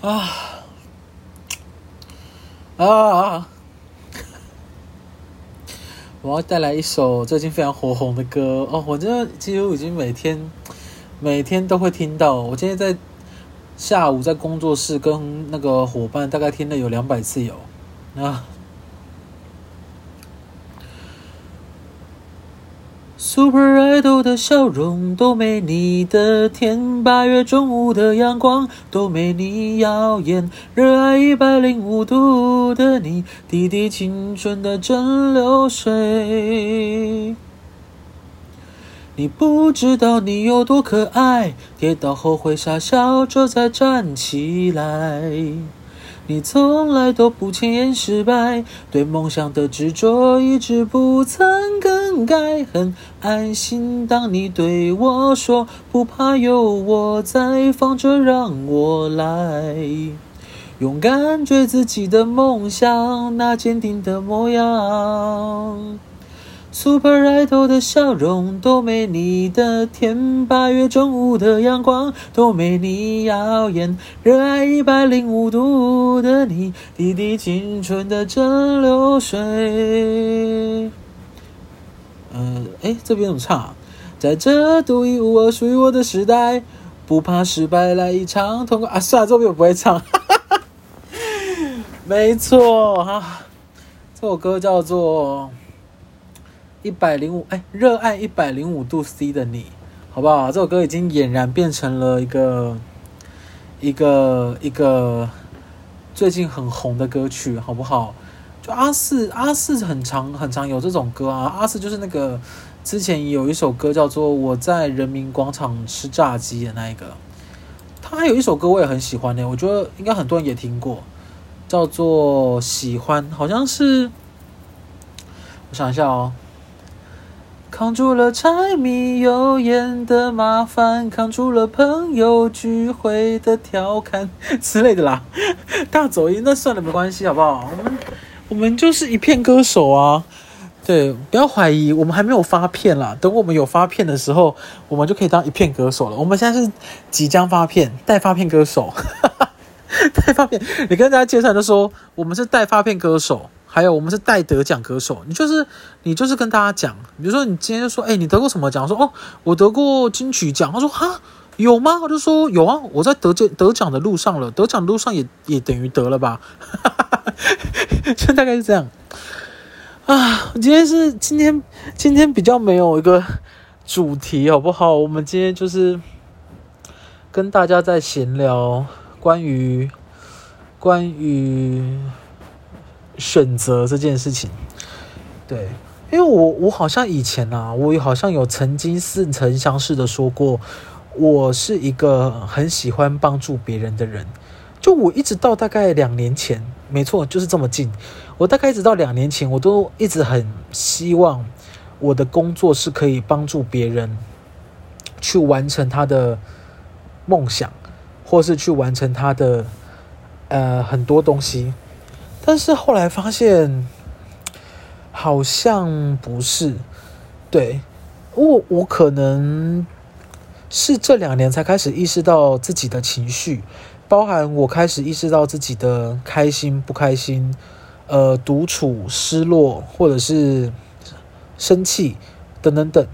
啊啊！我要带来一首最近非常火红的歌哦，我这几乎已经每天每天都会听到。我今天在下午在工作室跟那个伙伴大概听了有两百次有啊。Super Idol 的笑容都没你的甜，八月中午的阳光都没你耀眼，热爱一百零五度的你，滴滴青春的蒸馏水。你不知道你有多可爱，跌倒后会傻笑着再站起来。你从来都不轻言失败，对梦想的执着一直不曾更改。很安心，当你对我说不怕，有我在，放着让我来，勇敢追自己的梦想，那坚定的模样。Super Idol 的笑容都没你的甜，八月中午的阳光都没你耀眼，热爱一百零五度的你，滴滴青春的蒸馏水。呃，哎，这边怎么唱啊？在这独一无二属于我的时代，不怕失败，来一场痛快啊！算了，这边我不会唱。没错哈，这首歌叫做。一百零五，哎，热爱一百零五度 C 的你，好不好？这首歌已经俨然变成了一个一个一个最近很红的歌曲，好不好？就阿四，阿四很常很常有这种歌啊。阿四就是那个之前有一首歌叫做《我在人民广场吃炸鸡》的那一个，他还有一首歌我也很喜欢呢，我觉得应该很多人也听过，叫做《喜欢》，好像是，我想一下哦。扛住了柴米油盐的麻烦，扛住了朋友聚会的调侃之类的啦。大走音那算了，没关系，好不好？我们我们就是一片歌手啊。对，不要怀疑，我们还没有发片啦。等我们有发片的时候，我们就可以当一片歌手了。我们现在是即将发片，待发片歌手。待发片，你跟大家介绍就说，我们是待发片歌手。还有，我们是带得奖歌手。你就是你就是跟大家讲，比如说你今天就说，哎，你得过什么奖？说哦，我得过金曲奖。他说哈，有吗？我就说有啊，我在得奖得奖的路上了，得奖路上也也等于得了吧？就大概是这样啊。今天是今天今天比较没有一个主题，好不好？我们今天就是跟大家在闲聊关于关于。选择这件事情，对，因为我我好像以前啊，我好像有曾经似曾相识的说过，我是一个很喜欢帮助别人的人。就我一直到大概两年前，没错，就是这么近。我大概一直到两年前，我都一直很希望我的工作是可以帮助别人去完成他的梦想，或是去完成他的呃很多东西。但是后来发现，好像不是，对，我我可能是这两年才开始意识到自己的情绪，包含我开始意识到自己的开心不开心，呃，独处、失落或者是生气等等等。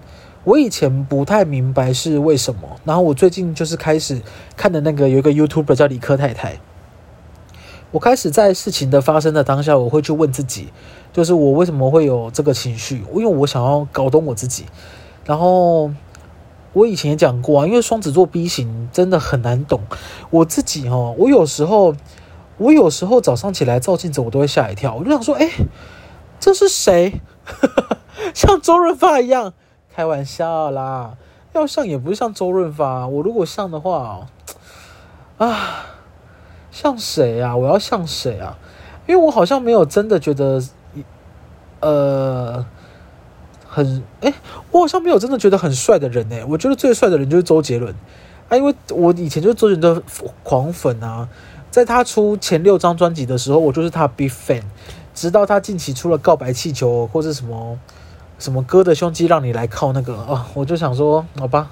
我以前不太明白是为什么，然后我最近就是开始看的那个有一个 YouTuber 叫理科太太。我开始在事情的发生的当下，我会去问自己，就是我为什么会有这个情绪？因为我想要搞懂我自己。然后我以前也讲过啊，因为双子座 B 型真的很难懂。我自己哦，我有时候，我有时候早上起来照镜子，我都会吓一跳。我就想说，哎，这是谁？像周润发一样？开玩笑啦，要像也不是像周润发。我如果像的话，啊。像谁啊？我要像谁啊？因为我好像没有真的觉得，呃，很哎，我好像没有真的觉得很帅的人哎。我觉得最帅的人就是周杰伦啊，因为我以前就是周杰伦的狂粉啊。在他出前六张专辑的时候，我就是他 big fan。直到他近期出了《告白气球》或者什么什么哥的胸肌让你来靠那个啊，我就想说，好吧，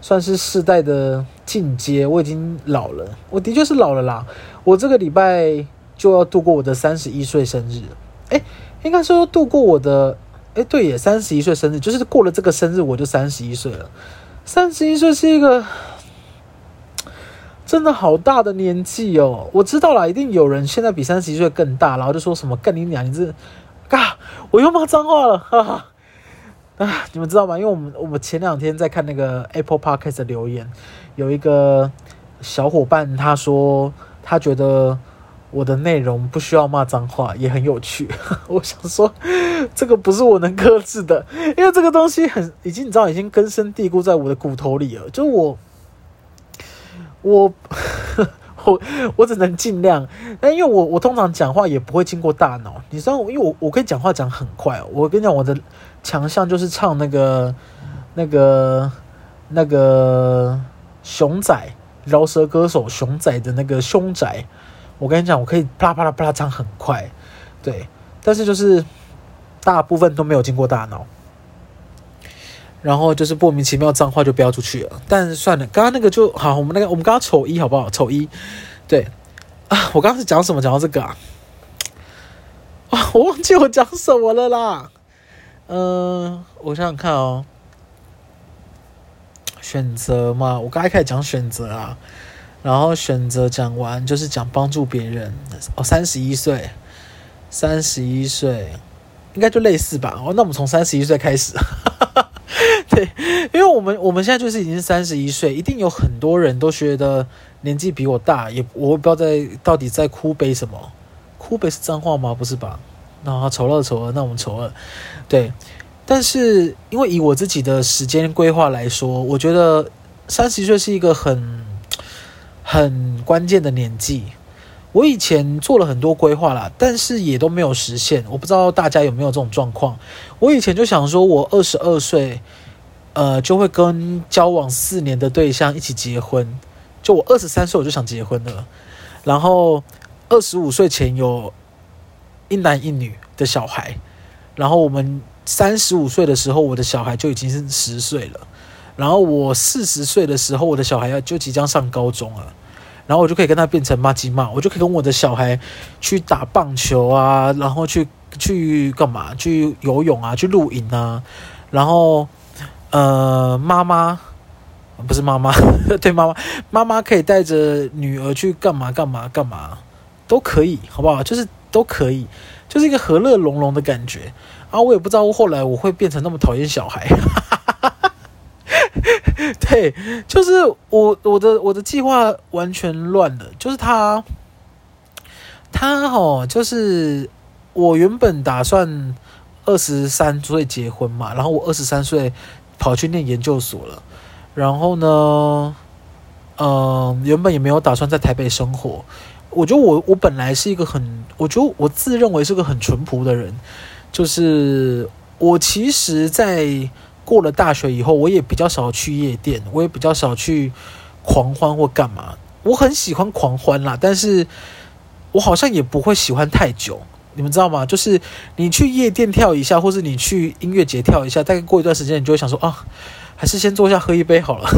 算是世代的进阶。我已经老了，我的确是老了啦。我这个礼拜就要度过我的三十一岁生日，哎，应该说度过我的，哎，对耶，三十一岁生日，就是过了这个生日我就三十一岁了。三十一岁是一个真的好大的年纪哦。我知道啦，一定有人现在比三十一岁更大，然后就说什么干你娘，你这，嘎，我又骂脏话了，哈哈。啊，你们知道吗？因为我们我们前两天在看那个 Apple Podcast 的留言，有一个小伙伴他说他觉得我的内容不需要骂脏话，也很有趣。我想说，这个不是我能克制的，因为这个东西很已经你知道已经根深蒂固在我的骨头里了。就是我 我我 我只能尽量，但因为我我通常讲话也不会经过大脑，你知道，因为我我可以讲话讲很快。我跟你讲我的。强项就是唱那个、那个、那个熊仔饶舌歌手熊仔的那个凶宅。我跟你讲，我可以啪啦啪啦啪啦唱很快，对，但是就是大部分都没有经过大脑，然后就是莫名其妙脏话就飙出去了。但算了，刚刚那个就好，我们那个我们刚刚丑一好不好？丑一，对啊，我刚刚是讲什么？讲到这个啊，啊，我忘记我讲什么了啦。嗯、我想想看哦，选择嘛，我刚才开始讲选择啊，然后选择讲完就是讲帮助别人。哦，三十一岁，三十一岁，应该就类似吧。哦，那我们从三十一岁开始，对，因为我们我们现在就是已经三十一岁，一定有很多人都觉得年纪比我大，也我不知道在到底在哭悲什么，哭悲是脏话吗？不是吧？那丑二丑二，那我们丑二，对。但是因为以我自己的时间规划来说，我觉得三十岁是一个很很关键的年纪。我以前做了很多规划啦，但是也都没有实现。我不知道大家有没有这种状况。我以前就想说，我二十二岁，呃，就会跟交往四年的对象一起结婚。就我二十三岁我就想结婚了，然后二十五岁前有。一男一女的小孩，然后我们三十五岁的时候，我的小孩就已经是十岁了。然后我四十岁的时候，我的小孩要就即将上高中了。然后我就可以跟他变成麻吉嘛，我就可以跟我的小孩去打棒球啊，然后去去干嘛？去游泳啊，去露营啊。然后呃，妈妈不是妈妈，对妈妈，妈妈可以带着女儿去干嘛干嘛干嘛都可以，好不好？就是。都可以，就是一个和乐融融的感觉啊！我也不知道后来我会变成那么讨厌小孩，哈哈 对，就是我我的我的计划完全乱了。就是他，他哦，就是我原本打算二十三岁结婚嘛，然后我二十三岁跑去念研究所了，然后呢，嗯、原本也没有打算在台北生活。我觉得我我本来是一个很，我觉得我自认为是个很淳朴的人，就是我其实，在过了大学以后，我也比较少去夜店，我也比较少去狂欢或干嘛。我很喜欢狂欢啦，但是我好像也不会喜欢太久，你们知道吗？就是你去夜店跳一下，或是你去音乐节跳一下，大概过一段时间，你就会想说啊，还是先坐下喝一杯好了。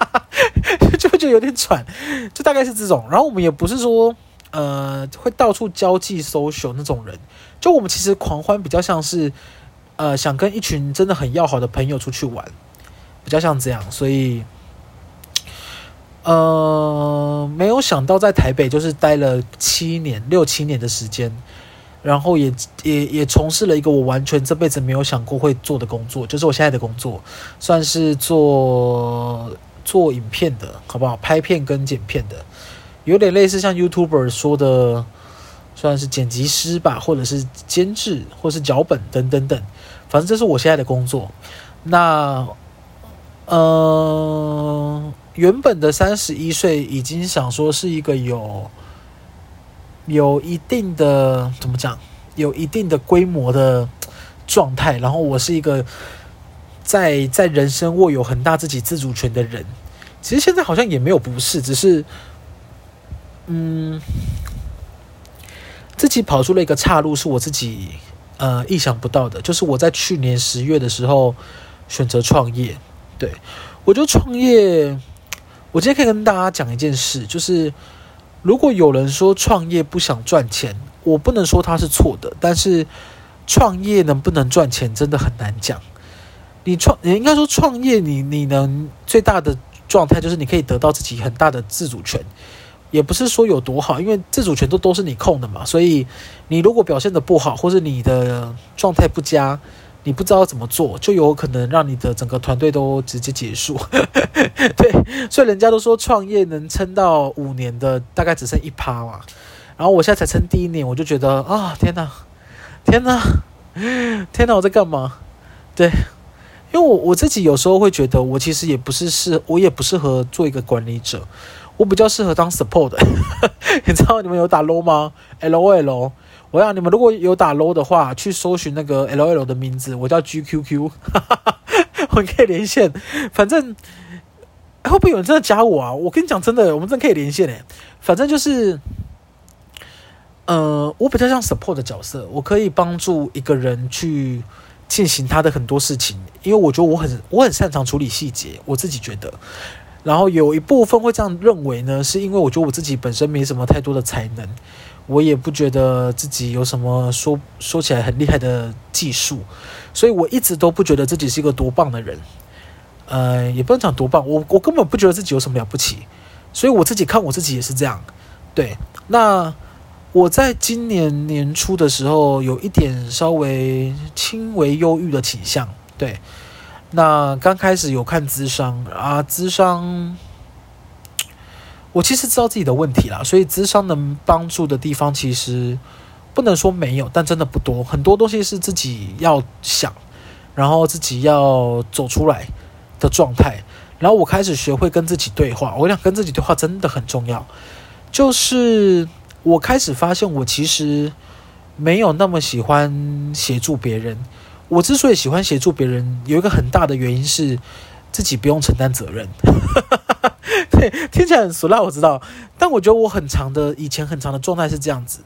就就有点喘，就大概是这种。然后我们也不是说，呃，会到处交际 social 那种人。就我们其实狂欢比较像是，呃，想跟一群真的很要好的朋友出去玩，比较像这样。所以，呃，没有想到在台北就是待了七年、六七年的时间，然后也也也从事了一个我完全这辈子没有想过会做的工作，就是我现在的工作，算是做。做影片的好不好？拍片跟剪片的，有点类似像 YouTuber 说的，算是剪辑师吧，或者是监制，或是脚本等等等。反正这是我现在的工作。那，呃，原本的三十一岁已经想说是一个有有一定的怎么讲，有一定的规模的状态。然后我是一个。在在人生握有很大自己自主权的人，其实现在好像也没有不是，只是，嗯，自己跑出了一个岔路，是我自己呃意想不到的。就是我在去年十月的时候选择创业，对，我觉得创业，我今天可以跟大家讲一件事，就是如果有人说创业不想赚钱，我不能说他是错的，但是创业能不能赚钱真的很难讲。你创，你应该说创业，你你能最大的状态就是你可以得到自己很大的自主权，也不是说有多好，因为自主权都都是你控的嘛。所以你如果表现得不好，或是你的状态不佳，你不知道怎么做，就有可能让你的整个团队都直接结束。对，所以人家都说创业能撑到五年的大概只剩一趴嘛。然后我现在才撑第一年，我就觉得啊，天哪，天哪，天哪，我在干嘛？对。因为我我自己有时候会觉得，我其实也不是适，我也不适合做一个管理者，我比较适合当 support。你知道你们有打 LOL 吗？LOL，我要你们如果有打 LOL 的话，去搜寻那个 LOL 的名字，我叫 GQQ，我可以连线。反正会不会有人真的加我啊？我跟你讲真的，我们真的可以连线诶。反正就是，呃，我比较像 support 的角色，我可以帮助一个人去。进行他的很多事情，因为我觉得我很我很擅长处理细节，我自己觉得。然后有一部分会这样认为呢，是因为我觉得我自己本身没什么太多的才能，我也不觉得自己有什么说说起来很厉害的技术，所以我一直都不觉得自己是一个多棒的人。呃，也不能讲多棒，我我根本不觉得自己有什么了不起，所以我自己看我自己也是这样。对，那。我在今年年初的时候，有一点稍微轻微忧郁的倾向。对，那刚开始有看咨商啊，咨商，我其实知道自己的问题啦，所以咨商能帮助的地方其实不能说没有，但真的不多。很多东西是自己要想，然后自己要走出来的状态。然后我开始学会跟自己对话，我想跟自己对话真的很重要，就是。我开始发现，我其实没有那么喜欢协助别人。我之所以喜欢协助别人，有一个很大的原因是自己不用承担责任。对，听起来很俗辣，我知道。但我觉得我很长的以前很长的状态是这样子，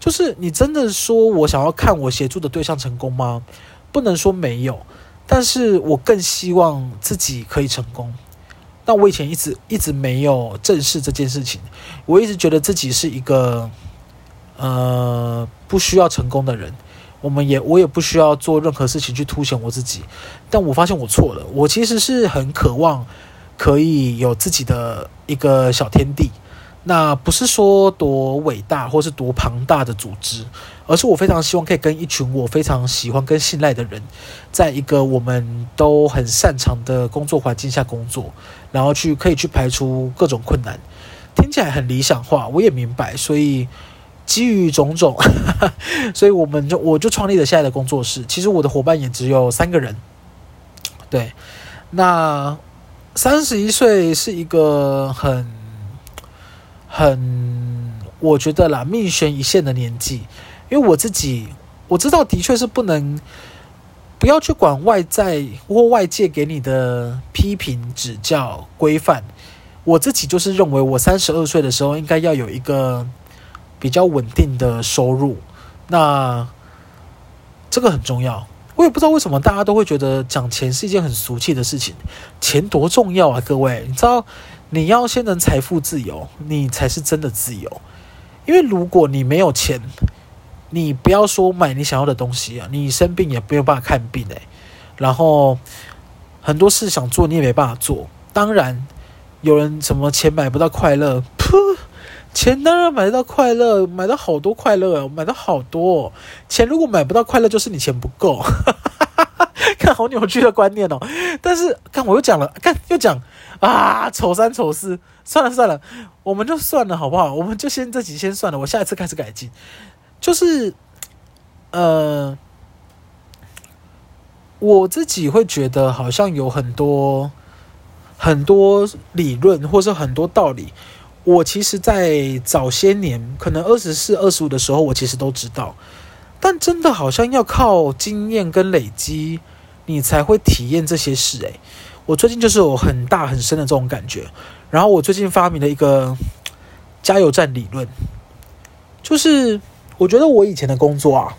就是你真的说我想要看我协助的对象成功吗？不能说没有，但是我更希望自己可以成功。但我以前一直一直没有正视这件事情，我一直觉得自己是一个，呃，不需要成功的人。我们也我也不需要做任何事情去凸显我自己。但我发现我错了，我其实是很渴望可以有自己的一个小天地。那不是说多伟大或是多庞大的组织，而是我非常希望可以跟一群我非常喜欢跟信赖的人，在一个我们都很擅长的工作环境下工作，然后去可以去排除各种困难。听起来很理想化，我也明白。所以基于种种，所以我们就我就创立了现在的工作室。其实我的伙伴也只有三个人。对，那三十一岁是一个很。很，我觉得啦，命悬一线的年纪，因为我自己我知道，的确是不能不要去管外在或外界给你的批评、指教、规范。我自己就是认为，我三十二岁的时候应该要有一个比较稳定的收入，那这个很重要。我也不知道为什么大家都会觉得讲钱是一件很俗气的事情，钱多重要啊，各位，你知道？你要先能财富自由，你才是真的自由。因为如果你没有钱，你不要说买你想要的东西啊，你生病也没有办法看病诶。然后很多事想做你也没办法做。当然，有人什么钱买不到快乐，噗，钱当然买得到快乐，买到好多快乐，买到好多。钱如果买不到快乐，就是你钱不够。看好扭曲的观念哦，但是看我又讲了，看又讲啊，丑三丑四，算了算了，我们就算了好不好？我们就先这集先算了，我下一次开始改进。就是，呃，我自己会觉得好像有很多很多理论，或是很多道理，我其实在早些年，可能二十四、二十五的时候，我其实都知道，但真的好像要靠经验跟累积。你才会体验这些事诶，我最近就是有很大很深的这种感觉。然后我最近发明了一个加油站理论，就是我觉得我以前的工作啊，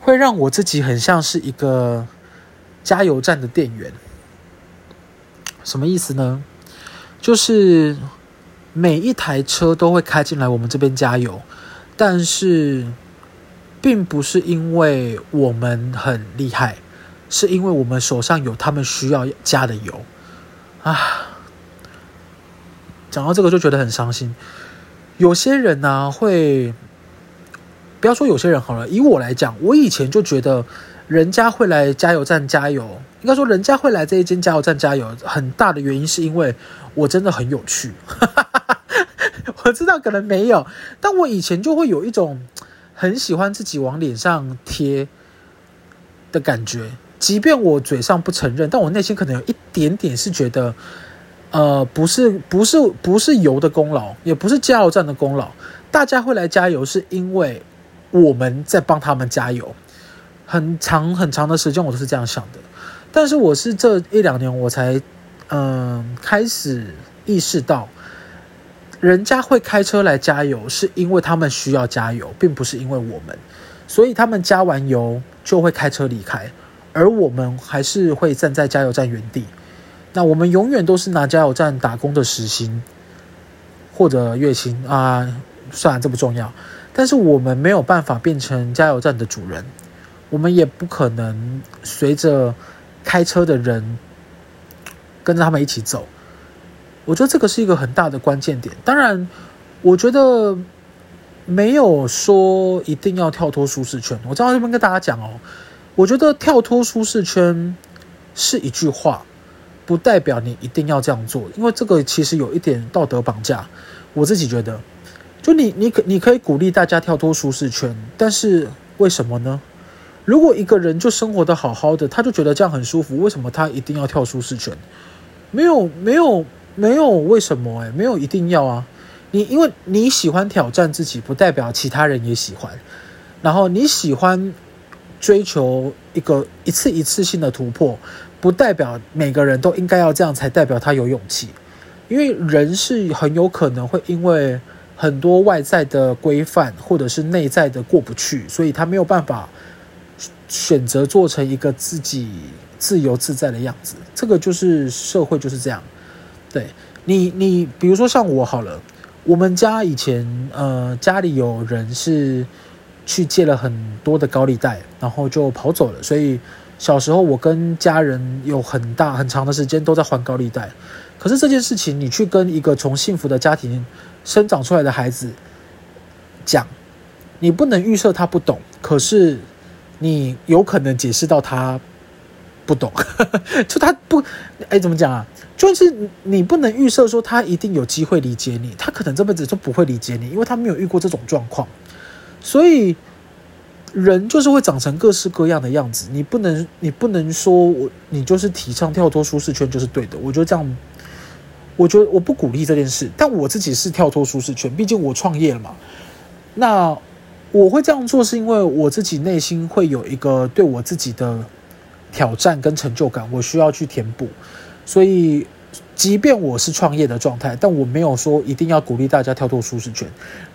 会让我自己很像是一个加油站的店员。什么意思呢？就是每一台车都会开进来我们这边加油，但是并不是因为我们很厉害，是因为我们手上有他们需要加的油啊。讲到这个就觉得很伤心。有些人呢、会，不要说有些人好了，以我来讲，我以前就觉得人家会来加油站加油，应该说人家会来这一间加油站加油，很大的原因是因为我真的很有趣。我知道可能没有，但我以前就会有一种很喜欢自己往脸上贴的感觉，即便我嘴上不承认，但我内心可能有一点点是觉得。呃，不是，不是，不是油的功劳，也不是加油站的功劳。大家会来加油，是因为我们在帮他们加油。很长很长的时间，我都是这样想的。但是我是这一两年，我才嗯、开始意识到，人家会开车来加油，是因为他们需要加油，并不是因为我们。所以他们加完油就会开车离开，而我们还是会站在加油站原地。那我们永远都是拿加油站打工的时薪或者月薪啊，算了，这不重要。但是我们没有办法变成加油站的主人，我们也不可能随着开车的人跟着他们一起走。我觉得这个是一个很大的关键点。当然，我觉得没有说一定要跳脱舒适圈。我在这边跟大家讲哦，我觉得跳脱舒适圈是一句话。不代表你一定要这样做，因为这个其实有一点道德绑架。我自己觉得，就你你可你可以鼓励大家跳脱舒适圈，但是为什么呢？如果一个人就生活得好好的，他就觉得这样很舒服，为什么他一定要跳舒适圈？没有没有没有为什么诶，没有一定要啊。你因为你喜欢挑战自己，不代表其他人也喜欢。然后你喜欢追求一个一次一次性的突破。不代表每个人都应该要这样，才代表他有勇气。因为人是很有可能会因为很多外在的规范，或者是内在的过不去，所以他没有办法选择做成一个自己自由自在的样子。这个就是社会就是这样。对你，你比如说像我好了，我们家以前呃家里有人是去借了很多的高利贷，然后就跑走了，所以。小时候，我跟家人有很大很长的时间都在还高利贷。可是这件事情，你去跟一个从幸福的家庭生长出来的孩子讲，你不能预设他不懂，可是你有可能解释到他不懂，就他不，哎，怎么讲啊？就是你不能预设说他一定有机会理解你，他可能这辈子就不会理解你，因为他没有遇过这种状况，所以。人就是会长成各式各样的样子，你不能，你不能说我，你就是提倡跳脱舒适圈就是对的。我觉得这样，我觉得我不鼓励这件事，但我自己是跳脱舒适圈，毕竟我创业了嘛。那我会这样做，是因为我自己内心会有一个对我自己的挑战跟成就感，我需要去填补，所以。即便我是创业的状态，但我没有说一定要鼓励大家跳脱舒适圈。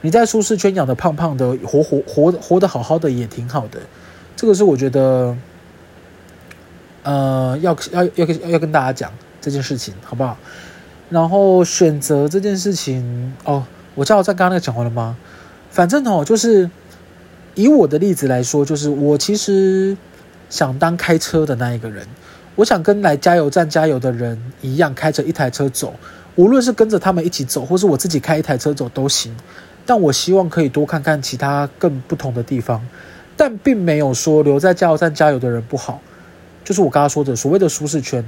你在舒适圈养的胖胖的，活活活活得好好的也挺好的。这个是我觉得，呃，要要要要跟大家讲这件事情，好不好？然后选择这件事情，哦，我知道在刚刚那个讲完了吗？反正哦，就是以我的例子来说，就是我其实想当开车的那一个人。我想跟来加油站加油的人一样，开着一台车走，无论是跟着他们一起走，或是我自己开一台车走都行。但我希望可以多看看其他更不同的地方，但并没有说留在加油站加油的人不好。就是我刚刚说的所谓的舒适圈，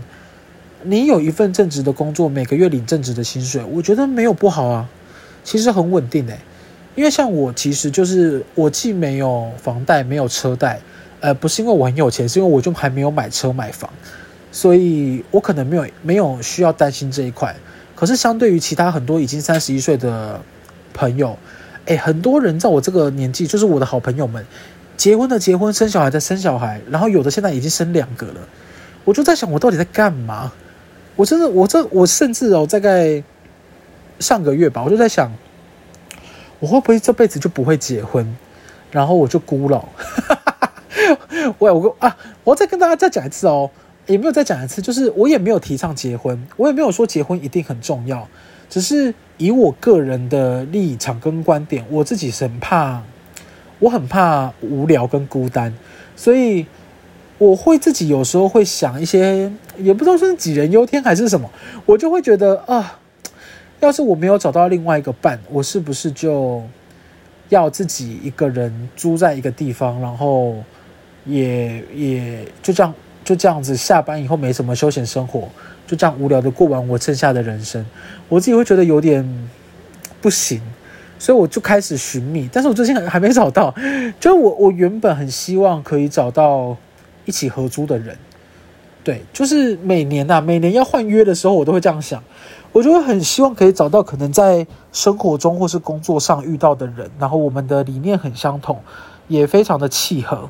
你有一份正职的工作，每个月领正职的薪水，我觉得没有不好啊，其实很稳定诶。因为像我，其实就是我既没有房贷，没有车贷。呃，不是因为我很有钱，是因为我就还没有买车买房，所以我可能没有没有需要担心这一块。可是相对于其他很多已经三十一岁的朋友，诶，很多人在我这个年纪，就是我的好朋友们，结婚的结婚，生小孩的生小孩，然后有的现在已经生两个了。我就在想，我到底在干嘛？我真的，我这我甚至哦，大概上个月吧，我就在想，我会不会这辈子就不会结婚，然后我就孤老。喂，我跟啊，我再跟大家再讲一次哦，也没有再讲一次，就是我也没有提倡结婚，我也没有说结婚一定很重要，只是以我个人的立场跟观点，我自己是很怕，我很怕无聊跟孤单，所以我会自己有时候会想一些，也不知道是杞人忧天还是什么，我就会觉得啊，要是我没有找到另外一个伴，我是不是就要自己一个人租在一个地方，然后也也就这样。就这样子，下班以后没什么休闲生活，就这样无聊的过完我剩下的人生，我自己会觉得有点不行，所以我就开始寻觅，但是我最近还还没找到。就我我原本很希望可以找到一起合租的人，对，就是每年呐、啊，每年要换约的时候，我都会这样想，我就会很希望可以找到可能在生活中或是工作上遇到的人，然后我们的理念很相同，也非常的契合。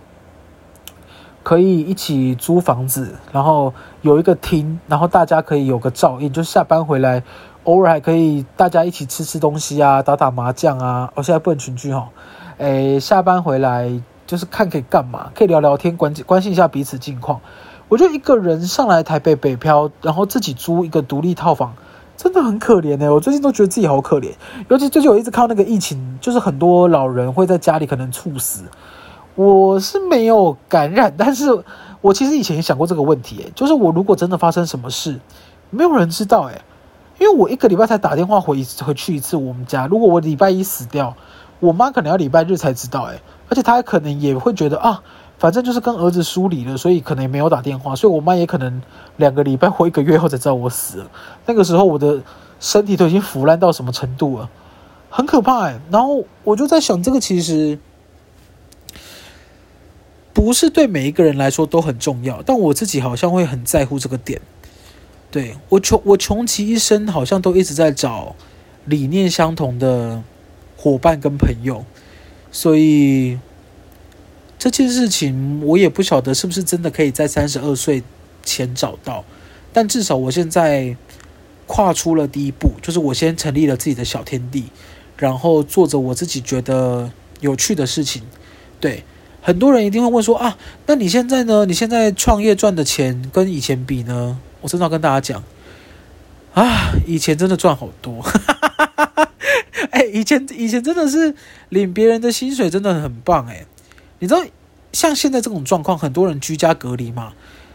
可以一起租房子，然后有一个厅，然后大家可以有个照应，就下班回来，偶尔还可以大家一起吃吃东西啊，打打麻将啊。我、哦、现在不能群聚哈，诶，下班回来就是看可以干嘛，可以聊聊天，关关心一下彼此近况。我觉得一个人上来台北北漂，然后自己租一个独立套房，真的很可怜哎、我最近都觉得自己好可怜，尤其最近我一直看那个疫情，就是很多老人会在家里可能猝死。我是没有感染，但是我其实以前也想过这个问题，就是我如果真的发生什么事，没有人知道，诶，因为我一个礼拜才打电话回回去一次我们家，如果我礼拜一死掉，我妈可能要礼拜日才知道，诶，而且她可能也会觉得啊，反正就是跟儿子疏离了，所以可能也没有打电话，所以我妈也可能两个礼拜或一个月后才知道我死了，那个时候我的身体都已经腐烂到什么程度了，很可怕，诶，然后我就在想，这个其实。不是对每一个人来说都很重要，但我自己好像会很在乎这个点。对，我穷，我穷其一生好像都一直在找理念相同的伙伴跟朋友，所以这件事情我也不晓得是不是真的可以在三十二岁前找到，但至少我现在跨出了第一步，就是我先成立了自己的小天地，然后做着我自己觉得有趣的事情，对。很多人一定会问说啊，那你现在呢？你现在创业赚的钱跟以前比呢？我真的要跟大家讲啊，以前真的赚好多，哎、欸，以前以前真的是领别人的薪水真的很棒哎。你知道，像现在这种状况，很多人居家隔离嘛。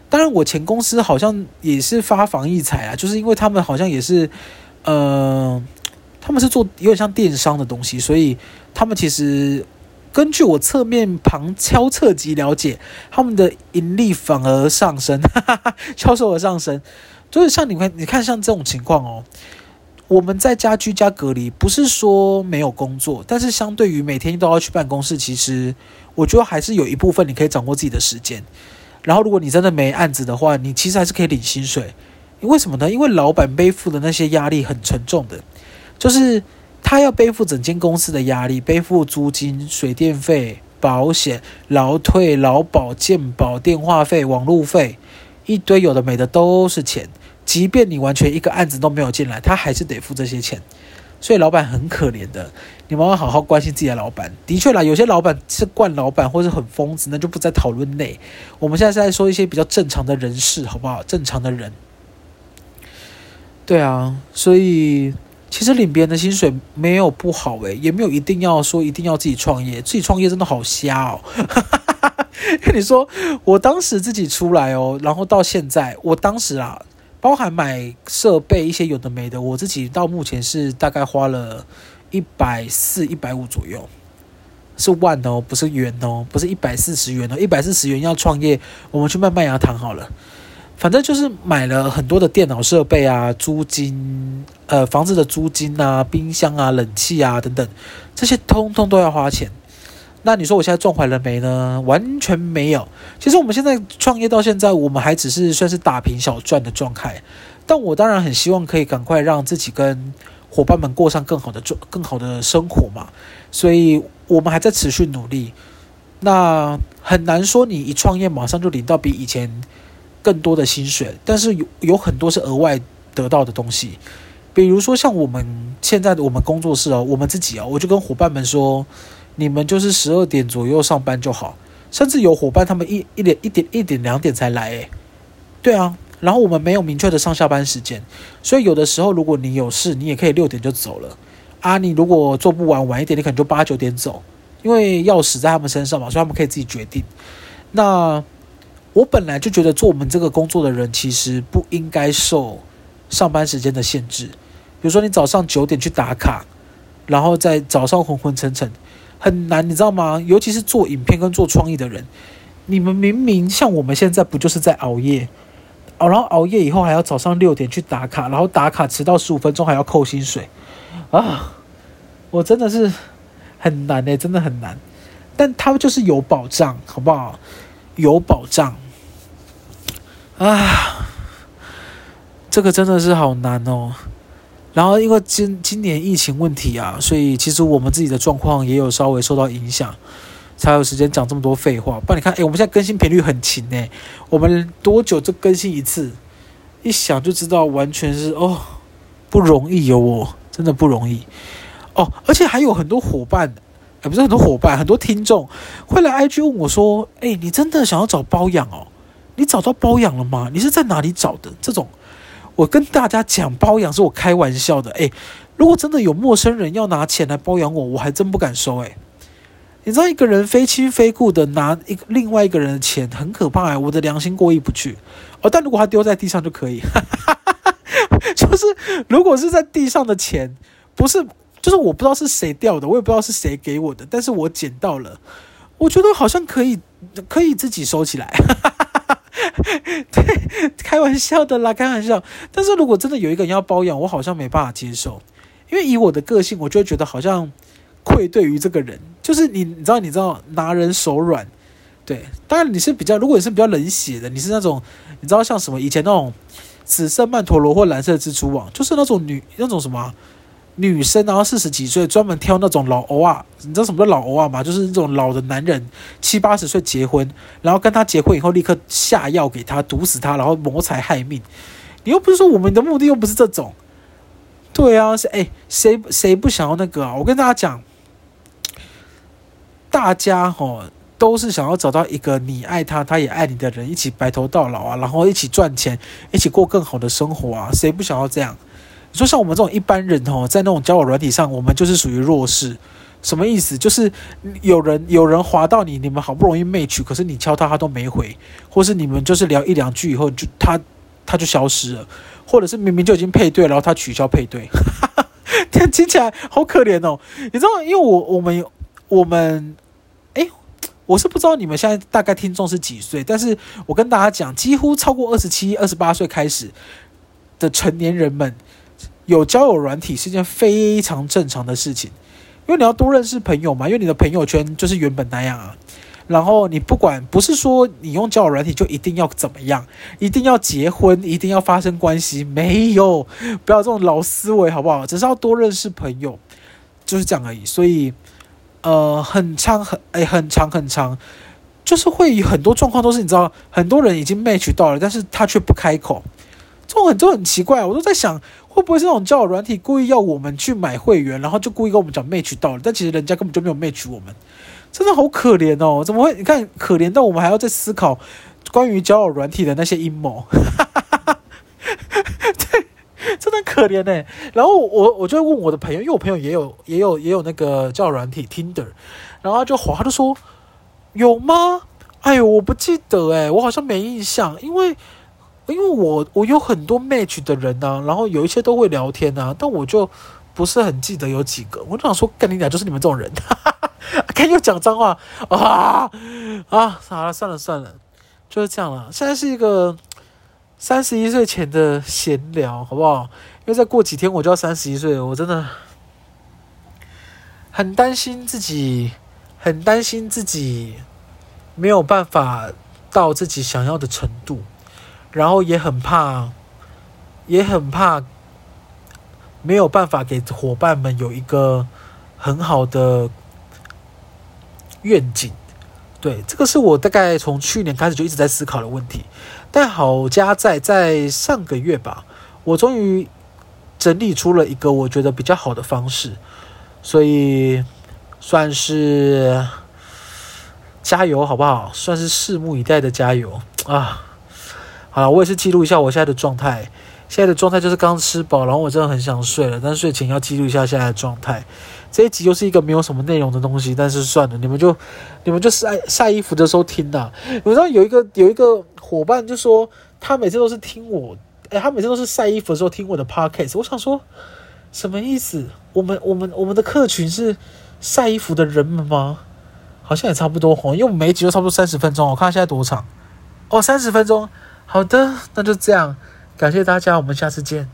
当然，我前公司好像也是发防疫财啊，就是因为他们好像也是，呃，他们是做有点像电商的东西，所以他们其实。根据我侧面旁敲侧击了解，他们的盈利反而上升，哈哈哈，销售额上升。就是像你看，你看像这种情况哦，我们在家居家隔离，不是说没有工作，但是相对于每天都要去办公室，其实我觉得还是有一部分你可以掌握自己的时间。然后，如果你真的没案子的话，你其实还是可以领薪水。为什么呢？因为老板背负的那些压力很沉重的，就是。他要背负整间公司的压力，背负租金、水电费、保险、劳退、劳保、健保、电话费、网路费，一堆有的没的都是钱。即便你完全一个案子都没有进来，他还是得付这些钱。所以老板很可怜的，你们要好好关心自己的老板。的确啦，有些老板是惯老板或者很疯子，那就不在讨论内。我们现在是在说一些比较正常的人事，好不好？正常的人。对啊，所以。其实领别人的薪水没有不好诶，也没有一定要说一定要自己创业，自己创业真的好瞎哦。跟你说，我当时自己出来哦，然后到现在，我当时啊，包含买设备一些有的没的，我自己到目前是大概花了一百四、一百五左右，是万哦，不是元哦，不是一百四十元哦，一百四十元要创业，我们去卖麦芽糖好了。反正就是买了很多的电脑设备啊，租金，呃，房子的租金啊，冰箱啊，冷气啊等等，这些通通都要花钱。那你说我现在赚回了没呢？完全没有。其实我们现在创业到现在，我们还只是算是大平小赚的状态。但我当然很希望可以赶快让自己跟伙伴们过上更好的、更好的生活嘛。所以我们还在持续努力。那很难说你一创业马上就领到比以前。更多的薪水，但是有有很多是额外得到的东西，比如说像我们现在我们工作室哦，我们自己哦，我就跟伙伴们说，你们就是十二点左右上班就好，甚至有伙伴他们一一点一点一点两点才来诶，对啊，然后我们没有明确的上下班时间，所以有的时候如果你有事，你也可以六点就走了啊。你如果做不完晚一点，你可能就八九点走，因为钥匙在他们身上嘛，所以他们可以自己决定。那我本来就觉得做我们这个工作的人，其实不应该受上班时间的限制。比如说你早上九点去打卡，然后在早上昏昏沉沉，很难，你知道吗？尤其是做影片跟做创意的人，你们明明像我们现在不就是在熬夜，熬然后熬夜以后还要早上六点去打卡，然后打卡迟到十五分钟还要扣薪水啊！我真的是很难诶，真的很难。但他们就是有保障，好不好？有保障啊！这个真的是好难哦。然后，因为今今年疫情问题啊，所以其实我们自己的状况也有稍微受到影响，才有时间讲这么多废话。不然你看，哎，我们现在更新频率很勤哎，我们多久就更新一次？一想就知道，完全是哦，不容易有我，真的不容易哦。而且还有很多伙伴，哎，不是很多伙伴，很多听众会来 IG 问我说：“哎，你真的想要找包养哦？你找到包养了吗？你是在哪里找的？”这种。我跟大家讲，包养是我开玩笑的。诶，如果真的有陌生人要拿钱来包养我，我还真不敢收。诶，你知道一个人非亲非故的拿一另外一个人的钱，很可怕。诶，我的良心过意不去。哦，但如果他丢在地上就可以，就是如果是在地上的钱，不是，就是我不知道是谁掉的，我也不知道是谁给我的，但是我捡到了，我觉得好像可以，可以自己收起来。对，开玩笑的啦，开玩笑。但是如果真的有一个人要包养，我好像没办法接受，因为以我的个性，我就会觉得好像愧对于这个人。就是你，你知道，你知道拿人手软。对，当然你是比较，如果你是比较冷血的，你是那种，你知道像什么以前那种紫色曼陀罗或蓝色蜘蛛网，就是那种女那种什么。女生，然后四十几岁，专门挑那种老欧啊，你知道什么叫老欧啊吗？就是那种老的男人，七八十岁结婚，然后跟他结婚以后立刻下药给他，毒死他，然后谋财害命。你又不是说我们的目的又不是这种，对啊，是哎，谁谁不想要那个啊？我跟大家讲，大家哦都是想要找到一个你爱他，他也爱你的人，一起白头到老啊，然后一起赚钱，一起过更好的生活啊，谁不想要这样？你说像我们这种一般人哦，在那种交友软体上，我们就是属于弱势。什么意思？就是有人有人滑到你，你们好不容易 match，可是你敲他，他都没回，或是你们就是聊一两句以后就他他就消失了，或者是明明就已经配对，然后他取消配对，听听起来好可怜哦。你知道，因为我我们我们哎，我是不知道你们现在大概听众是几岁，但是我跟大家讲，几乎超过二十七、二十八岁开始的成年人们。有交友软体是件非常正常的事情，因为你要多认识朋友嘛，因为你的朋友圈就是原本那样啊。然后你不管不是说你用交友软体就一定要怎么样，一定要结婚，一定要发生关系，没有，不要这种老思维好不好？只是要多认识朋友，就是这样而已。所以，呃，很长很哎，很长很长，就是会有很多状况都是你知道，很多人已经 match 到了，但是他却不开口，这种很就很奇怪，我都在想。会不会是那种交友软体故意要我们去买会员，然后就故意跟我们讲 match 到了，但其实人家根本就没有 match 我们，真的好可怜哦！怎么会？你看可怜到我们还要再思考关于交友软体的那些阴谋，对，真的可怜呢。然后我我就会问我的朋友，因为我朋友也有也有也有那个交友软体 Tinder，然后他就滑，他就说有吗？哎呦，我不记得哎，我好像没印象，因为。因为我我有很多 match 的人啊，然后有一些都会聊天啊，但我就不是很记得有几个。我就想说，跟你讲，就是你们这种人，看又讲脏话啊啊！好了，算了算了，就是这样了。现在是一个三十一岁前的闲聊，好不好？因为再过几天我就要三十一岁了，我真的很担心自己，很担心自己没有办法到自己想要的程度。然后也很怕，也很怕没有办法给伙伴们有一个很好的愿景。对，这个是我大概从去年开始就一直在思考的问题。但好家在在上个月吧，我终于整理出了一个我觉得比较好的方式，所以算是加油好不好？算是拭目以待的加油啊！好了，我也是记录一下我现在的状态。现在的状态就是刚吃饱，然后我真的很想睡了，但睡前要记录一下现在的状态。这一集又是一个没有什么内容的东西，但是算了，你们就你们就晒晒衣服的时候听的。我知道有一个有一个伙伴就说，他每次都是听我，哎，他每次都是晒衣服的时候听我的 podcast。我想说，什么意思？我们我们我们的客群是晒衣服的人们吗？好像也差不多哦，因为我每一集都差不多三十分钟。我看现在多长？哦，三十分钟。好的，那就这样。感谢大家，我们下次见。